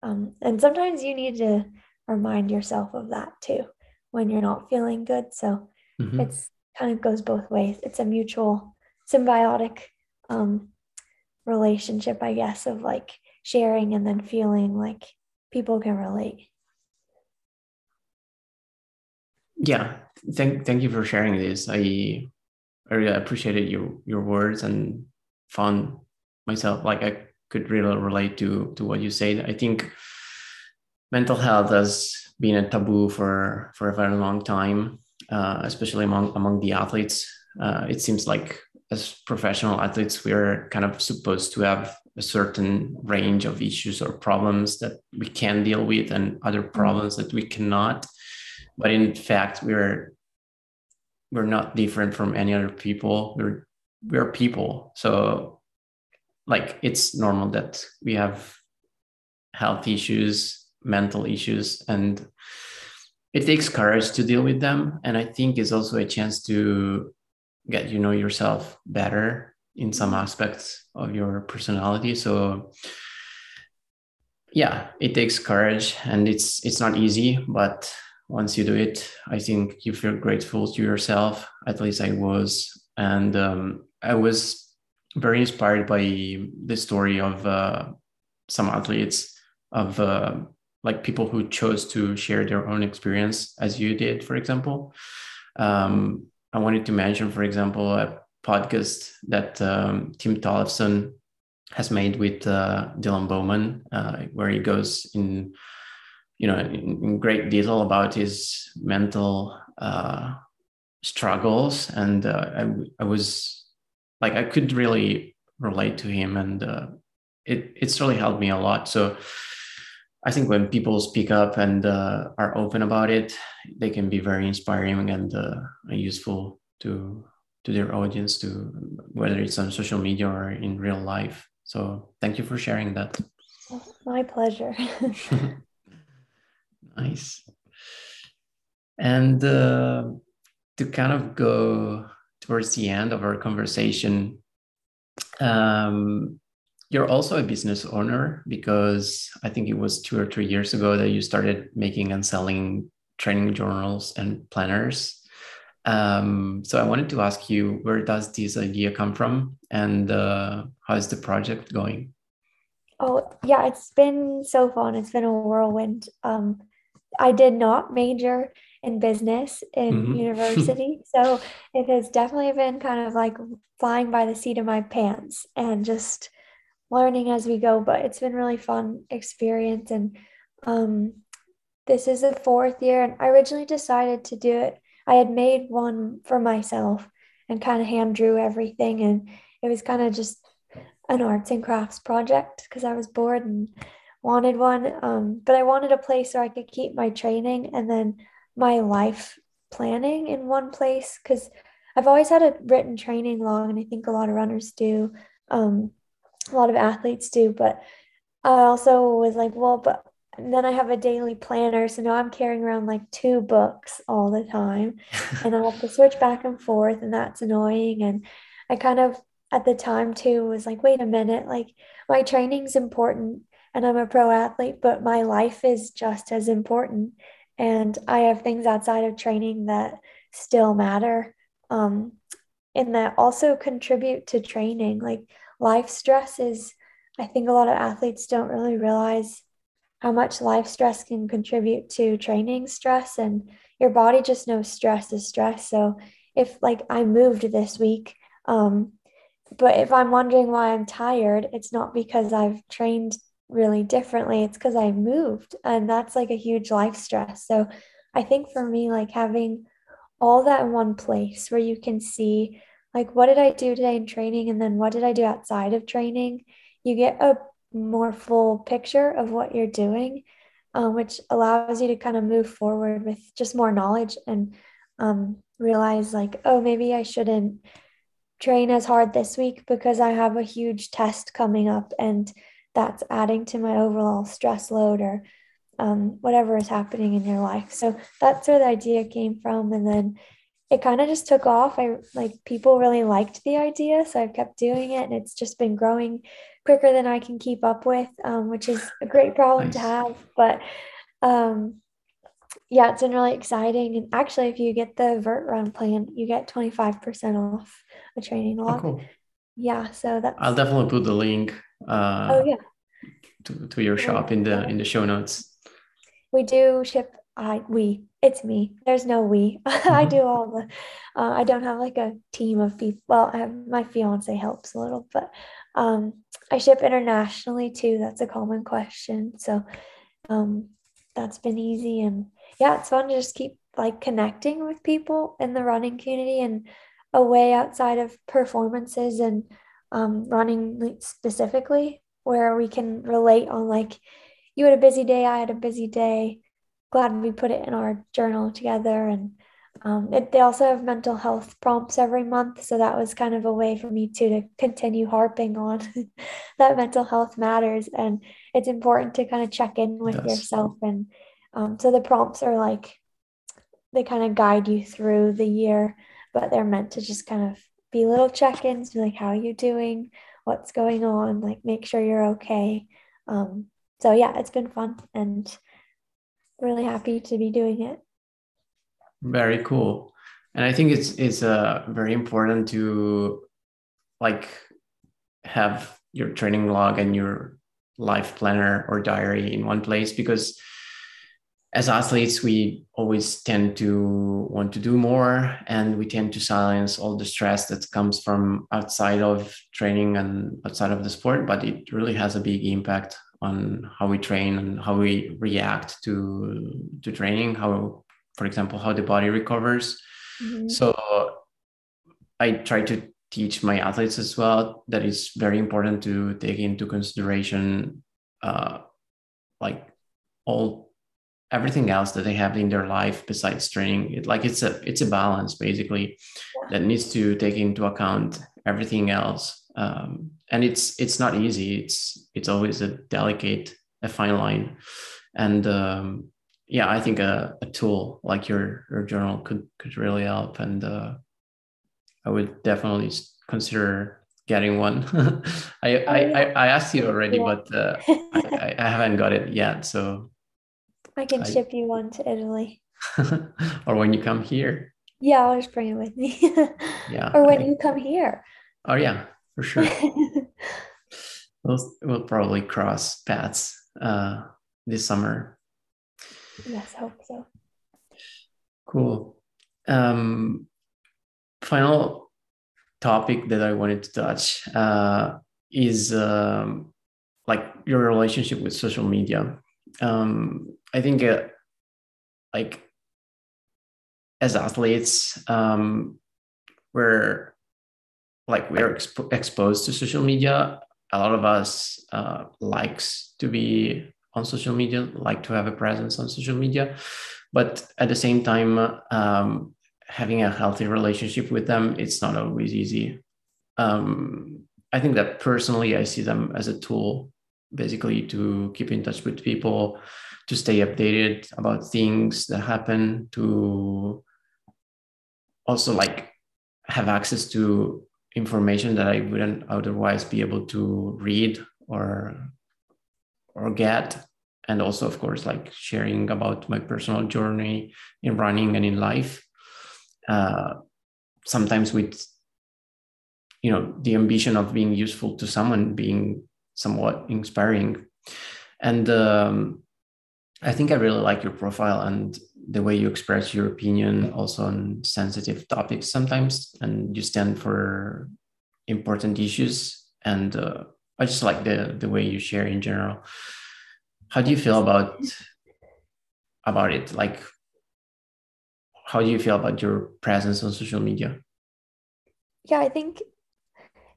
Um, and sometimes you need to remind yourself of that too when you're not feeling good. So mm-hmm. it's kind of goes both ways. It's a mutual symbiotic um, relationship, I guess, of like sharing and then feeling like people can relate. yeah thank thank you for sharing this i i really appreciated your your words and found myself like i could really relate to to what you said. I think mental health has been a taboo for for a very long time uh, especially among among the athletes. Uh, it seems like as professional athletes we're kind of supposed to have a certain range of issues or problems that we can deal with and other mm-hmm. problems that we cannot. But in fact we're we're not different from any other people. We're we're people. So like it's normal that we have health issues mental issues and it takes courage to deal with them and i think it's also a chance to get you know yourself better in some aspects of your personality so yeah it takes courage and it's it's not easy but once you do it, I think you feel grateful to yourself. At least I was. And um, I was very inspired by the story of uh, some athletes, of uh, like people who chose to share their own experience, as you did, for example. Um, I wanted to mention, for example, a podcast that um, Tim Tollefson has made with uh, Dylan Bowman, uh, where he goes in you know in, in great detail about his mental uh, struggles and uh, I, I was like i could really relate to him and uh, it it's really helped me a lot so i think when people speak up and uh, are open about it they can be very inspiring and uh, useful to to their audience to whether it's on social media or in real life so thank you for sharing that My pleasure. <laughs> nice. And uh, to kind of go towards the end of our conversation, um, you're also a business owner because I think it was two or three years ago that you started making and selling training journals and planners. Um, so I wanted to ask you, where does this idea come from, and uh, how is the project going? Oh yeah, it's been so fun. It's been a whirlwind. Um, I did not major in business in mm-hmm. university, <laughs> so it has definitely been kind of like flying by the seat of my pants and just learning as we go. But it's been really fun experience, and um, this is the fourth year. And I originally decided to do it I had made one for myself and kind of hand drew everything. And it was kind of just an arts and crafts project because I was bored and wanted one. Um, but I wanted a place where I could keep my training and then my life planning in one place because I've always had a written training log, and I think a lot of runners do, um, a lot of athletes do. But I also was like, well, but and then I have a daily planner. So now I'm carrying around like two books all the time. and I have to <laughs> switch back and forth, and that's annoying. And I kind of, at the time too, was like, wait a minute, like my training's important and I'm a pro athlete, but my life is just as important. And I have things outside of training that still matter um, and that also contribute to training. Like life stress is, I think a lot of athletes don't really realize how much life stress can contribute to training stress and your body just knows stress is stress so if like i moved this week um but if i'm wondering why i'm tired it's not because i've trained really differently. It's because i moved and that's like a huge life stress. So i think for me like having all that in one place where you can see like what did i do today in training and then what did i do outside of training you get a more full picture of what you're doing, um, which allows you to kind of move forward with just more knowledge and um, realize, like, oh, maybe I shouldn't train as hard this week because I have a huge test coming up and that's adding to my overall stress load or um, whatever is happening in your life. So that's where the idea came from. And then it kind of just took off. I like people really liked the idea. So I've kept doing it and it's just been growing quicker than I can keep up with, um, which is a great problem nice. to have. But um, yeah, it's been really exciting. And actually, if you get the Vert Run plan, you get 25% off a training log. Oh, cool. Yeah, so that's. I'll definitely put the link. Uh, oh yeah. To, to your shop in the in the show notes. We do ship. I we it's me. There's no we. <laughs> Mm-hmm. I do all the. Uh, I don't have like a team of people. Well, I have, my fiance helps a little, but um, I ship internationally too. That's a common question. So um, that's been easy. And yeah, it's fun to just keep like connecting with people in the running community and a way outside of performances and um, running specifically where we can relate on like you had a busy day i had a busy day glad we put it in our journal together and um, it, they also have mental health prompts every month. So that was kind of a way for me to, to continue harping on <laughs> that mental health matters. And it's important to kind of check in with yes. yourself. And um, so the prompts are like, they kind of guide you through the year, but they're meant to just kind of be little check ins, like, how are you doing? What's going on? Like, make sure you're okay. Um, so, yeah, it's been fun and really happy to be doing it. Very cool. And I think it's it's uh, very important to like have your training log and your life planner or diary in one place because as athletes we always tend to want to do more and we tend to silence all the stress that comes from outside of training and outside of the sport but it really has a big impact on how we train and how we react to to training how for example, how the body recovers. Mm-hmm. So I try to teach my athletes as well that it's very important to take into consideration uh, like all everything else that they have in their life besides training it like it's a it's a balance basically that needs to take into account everything else. Um, and it's it's not easy. It's it's always a delicate a fine line. And um, yeah i think a, a tool like your your journal could could really help. And uh, i would definitely consider getting one. <laughs> I, oh, I, I asked you already yeah. but uh, I, I haven't got it yet. So i can I, ship you one to italy. <laughs> Or when you come here. Yeah i'll just bring it with me. <laughs> Yeah or when you come here. Oh yeah for sure. <laughs> We'll, we'll probably cross paths uh, this summer. Yes, I hope so. Cool. Um, final topic that I wanted to touch uh, is um, like your relationship with social media. Um, I think like as athletes, um, we're like we're exp- exposed to social media. A lot of us uh, likes to be on social media, like to have a presence on social media, but at the same time, um, having a healthy relationship with them, it's not always easy. Um, I think that personally, I see them as a tool, basically to keep in touch with people, to stay updated about things that happen, to also like have access to information that I wouldn't otherwise be able to read or or get. And also of course like sharing about my personal journey in running and in life. Uh, sometimes with you know the ambition of being useful to someone being somewhat inspiring. And um, i think i really like your profile and the way you express your opinion also on sensitive topics sometimes and you stand for important issues. And uh, i just like the the way you share in general. How do you feel about about it? Like how do you feel about your presence on social media? Yeah i think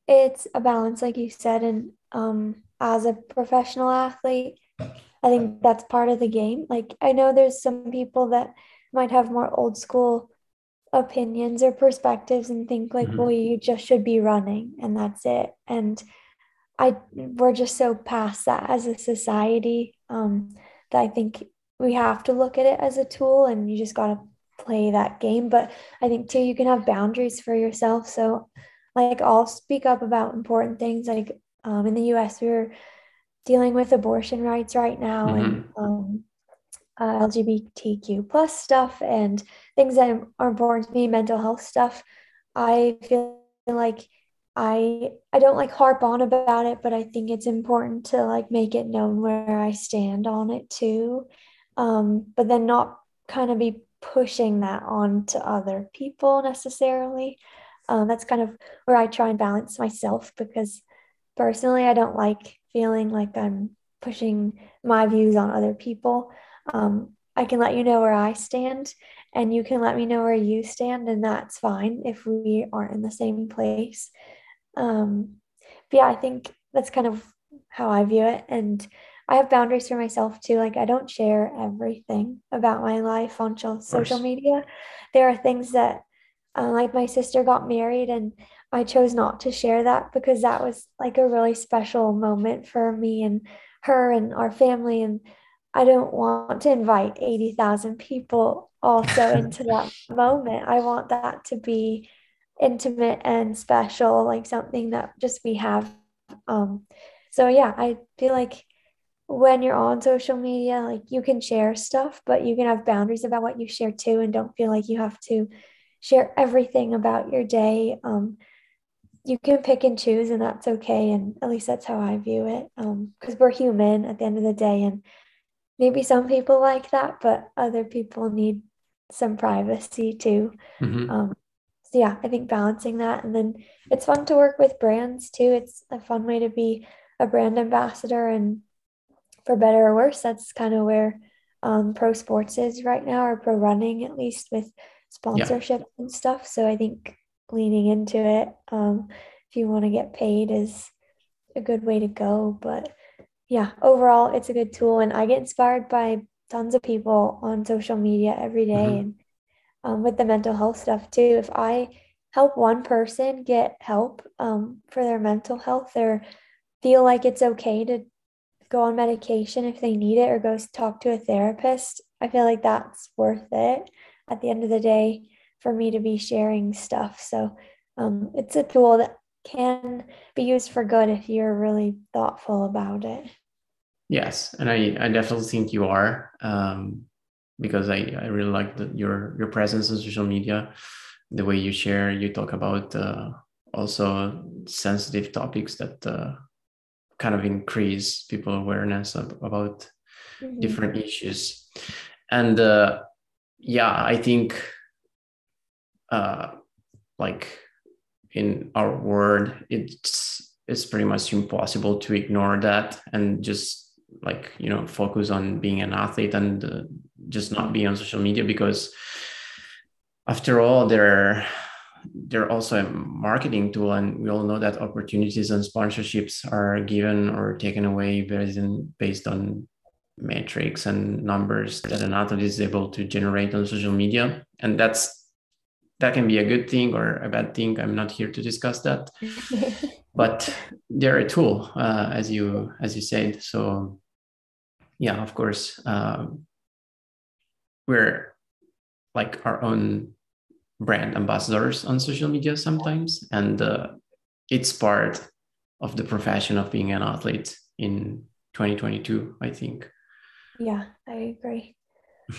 it's a balance like you said and um as a professional athlete i think that's part of the game like i know there's some people that might have more old school opinions or perspectives and think like mm-hmm. well you just should be running and that's it and I we're just so past that as a society um, that I think we have to look at it as a tool, and you just gotta play that game. But I think too, you can have boundaries for yourself. So, like, I'll speak up about important things. Like um, in the U.S., we're dealing with abortion rights right now, mm-hmm. and um, uh, LGBTQ plus stuff, and things that are important to me, mental health stuff. I feel like I I don't like harp on about it, but I think it's important to like make it known where I stand on it too. Um, but then not kind of be pushing that on to other people necessarily. Um, that's kind of where I try and balance myself because personally I don't like feeling like I'm pushing my views on other people. Um, I can let you know where I stand and you can let me know where you stand, and that's fine if we aren't in the same place. Um, but yeah, I think that's kind of how I view it. And I have boundaries for myself too. Like I don't share everything about my life on social media. There are things that, like my sister got married, and I chose not to share that because that was like a really special moment for me and her and our family. And I don't want to invite 80,000 people also <laughs> into that moment. I want that to be intimate and special, like something that just we have. Um, so yeah, I feel like when you're on social media, like you can share stuff, but you can have boundaries about what you share too, and don't feel like you have to share everything about your day. Um, you can pick and choose, and that's okay. And at least that's how I view it. Um, because we're human at the end of the day, and maybe some people like that, but other people need some privacy too. Mm-hmm. Um, so yeah, I think balancing that. And then it's fun to work with brands too. It's a fun way to be a brand ambassador. And for better or worse, that's kind of where um, pro sports is right now, or pro running, at least with sponsorship yeah. and stuff. So I think leaning into it, um, if you want to get paid, is a good way to go. But yeah, overall, it's a good tool. And I get inspired by tons of people on social media every day. Mm-hmm. And um, with the mental health stuff too. If I help one person get help um, for their mental health or feel like it's okay to go on medication if they need it or go talk to a therapist, I feel like that's worth it at the end of the day for me to be sharing stuff. So um, it's a tool that can be used for good if you're really thoughtful about it. Yes, and I, I definitely think you are um, because I, I really like the, your your presence on social media, the way you share, you talk about uh, also sensitive topics that uh, kind of increase people awareness of, about mm-hmm. different issues, and uh, yeah, I think uh, like in our world, it's it's pretty much impossible to ignore that and just like you know focus on being an athlete and uh, just not be on social media because after all they're they're also a marketing tool and we all know that opportunities and sponsorships are given or taken away based, in, based on metrics and numbers that an athlete is able to generate on social media. And that's that can be a good thing or a bad thing. I'm not here to discuss that. <laughs> But they're a tool uh, as you as you said. So yeah of course um, we're like our own brand ambassadors on social media sometimes. And uh, it's part of the profession of being an athlete in 2022 i think yeah i agree <laughs>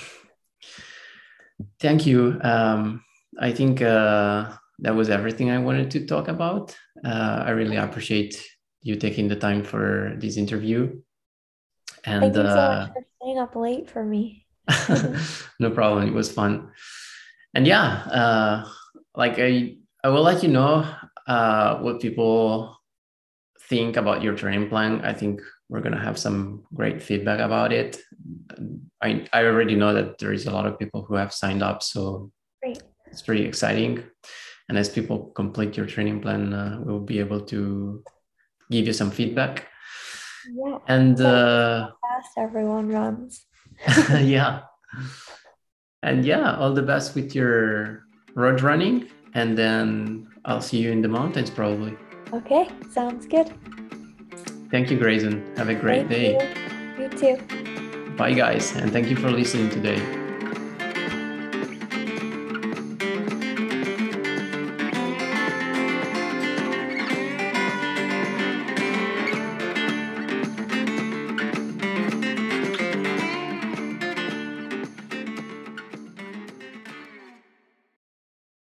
thank you um, i think uh, that was everything I wanted to talk about. Uh, I really appreciate you taking the time for this interview. And Thank you so uh, much for staying up late for me. <laughs> no problem. It was fun. And yeah, uh, like I, I will let you know uh, what people think about your training plan. I think we're gonna have some great feedback about it. I, I already know that there is a lot of people who have signed up, so great. it's pretty exciting. And as people complete your training plan uh, we'll be able to give you some feedback. Yeah. And uh, fast everyone runs. <laughs> Yeah. And yeah all the best with your road running and then i'll see you in the mountains probably. Okay sounds good thank you grayson. Have a great thank day. you. you too. Bye guys and thank you for listening today